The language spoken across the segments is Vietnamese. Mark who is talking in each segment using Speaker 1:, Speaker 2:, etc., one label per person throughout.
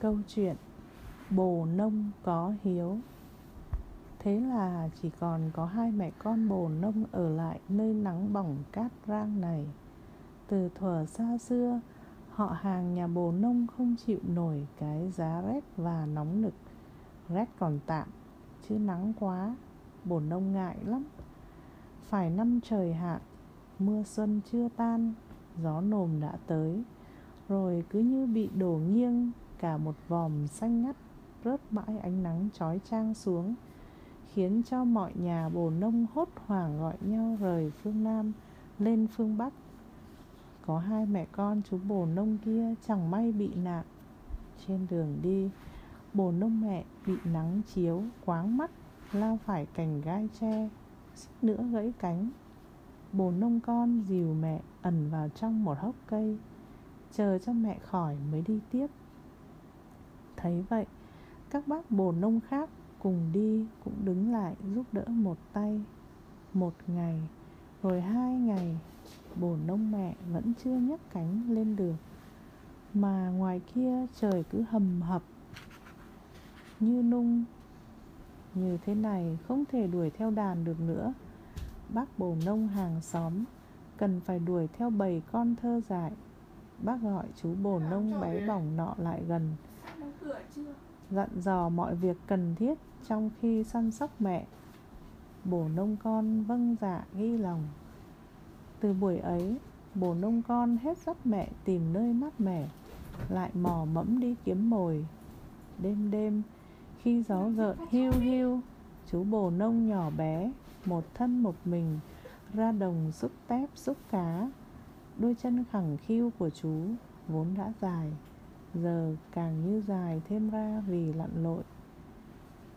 Speaker 1: Câu chuyện Bồ nông có hiếu. Thế là chỉ còn có hai mẹ con bồ nông ở lại nơi nắng bỏng cát rang này. Từ thuở xa xưa Họ hàng nhà bồ nông không chịu nổi cái giá rét và nóng nực. Rét còn tạm, chứ nắng quá Bồ nông ngại lắm. Phải năm trời hạn Mưa xuân chưa tan Gió nồm đã tới. Rồi cứ như bị đổ nghiêng Cả một vòm xanh ngắt, Rớt mãi ánh nắng chói chang xuống, Khiến cho mọi nhà bồ nông hốt hoảng gọi nhau rời phương Nam Lên phương Bắc. Có hai mẹ con chú bồ nông kia chẳng may bị nạn. Trên đường đi, Bồ nông mẹ bị nắng chiếu quáng mắt, Lao phải cành gai tre Xích nữa gãy cánh. Bồ nông con dìu mẹ ẩn vào trong một hốc cây, Chờ cho mẹ khỏi mới đi tiếp. Thấy vậy, Các bác bồ nông khác cùng đi cũng đứng lại giúp đỡ một tay. Một ngày, Rồi hai ngày, Bồ nông mẹ vẫn chưa nhấc cánh lên được Mà ngoài kia trời cứ hầm hập Như nung. Như thế này không thể đuổi theo đàn được nữa. Bác bồ nông hàng xóm Cần phải đuổi theo bầy con thơ dại. Bác gọi chú bồ nông bé bỏng nọ lại gần. Dặn dò mọi việc cần thiết Trong khi săn sóc mẹ. Bồ nông con vâng dạ ghi lòng. Từ buổi ấy Bồ nông con hết dắt mẹ tìm nơi mát mẻ Lại mò mẫm đi kiếm mồi. Đêm đêm Khi gió gợn hiu hiu Chú bồ nông nhỏ bé Một thân một mình Ra đồng xúc tép xúc cá. Đôi chân khẳng khiu của chú Vốn đã dài Giờ càng như dài thêm ra vì lặn lội.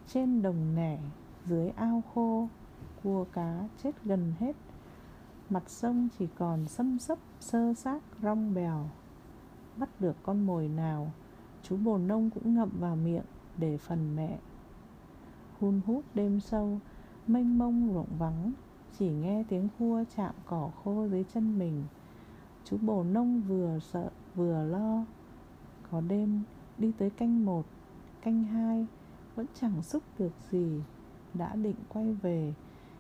Speaker 1: Trên đồng nẻ, Dưới ao khô, Cua cá chết gần hết. Mặt sông chỉ còn xâm sấp, Sơ xác rong bèo. Bắt được con mồi nào, Chú bồ nông cũng ngậm vào miệng Để phần mẹ. Hun hút đêm sâu, Mênh mông rộng vắng. Chỉ nghe tiếng cua chạm cỏ khô dưới chân mình. Chú bồ nông vừa sợ, vừa lo có đêm đi tới canh một, Canh hai, Vẫn chẳng xúc được gì, Đã định quay về.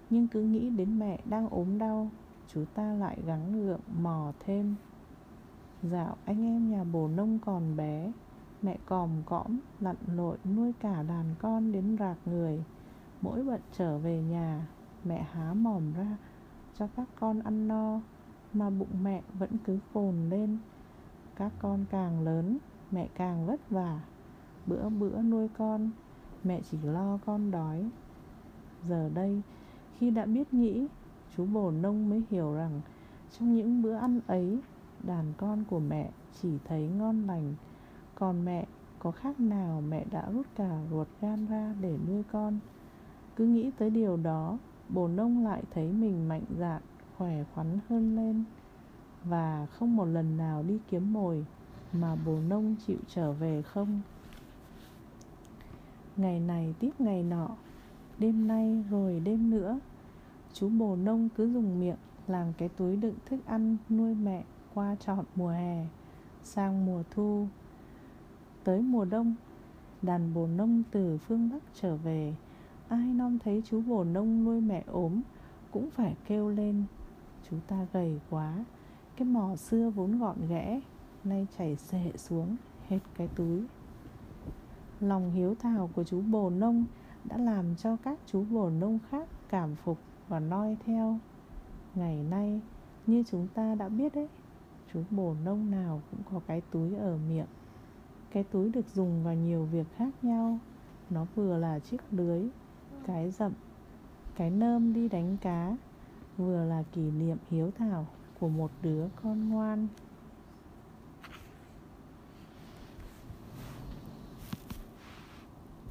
Speaker 1: Nhưng cứ nghĩ đến mẹ đang ốm đau, Chú ta lại gắng gượng mò thêm. Dạo anh em nhà bồ nông còn bé, Mẹ còm cõm, lặn lội nuôi cả đàn con đến rạc người. Mỗi bận trở về nhà, Mẹ há mỏm ra cho các con ăn no, Mà bụng mẹ vẫn cứ phồn lên. Các con càng lớn Mẹ càng vất vả, Bữa bữa nuôi con, Mẹ chỉ lo con đói. Giờ đây, Khi đã biết nghĩ, Chú bồ nông mới hiểu rằng Trong những bữa ăn ấy, Đàn con của mẹ chỉ thấy ngon lành. Còn mẹ, có khác nào mẹ đã rút cả ruột gan ra để nuôi con? Cứ nghĩ tới điều đó, Bồ nông lại thấy mình mạnh dạn, Khỏe khoắn hơn lên. Và không một lần nào đi kiếm mồi mà bồ nông chịu trở về không? Ngày này tiếp ngày nọ, Đêm nay rồi đêm nữa, Chú bồ nông cứ dùng miệng Làm cái túi đựng thức ăn nuôi mẹ Qua trọn mùa hè, Sang mùa thu. Tới mùa đông, Đàn bồ nông từ phương Bắc trở về. Ai non thấy chú bồ nông nuôi mẹ ốm, Cũng phải kêu lên, Chú ta gầy quá, Cái mỏ xưa vốn gọn ghẽ Nay chảy xệ xuống Hết cái túi. Lòng hiếu thảo của chú bồ nông Đã làm cho các chú bồ nông khác Cảm phục và noi theo. Ngày nay, Như chúng ta đã biết đấy Chú bồ nông nào cũng có cái túi ở miệng. Cái túi được dùng vào nhiều việc khác nhau. Nó vừa là chiếc lưới, Cái dậm Cái nơm đi đánh cá, Vừa là kỷ niệm hiếu thảo Của một đứa con ngoan.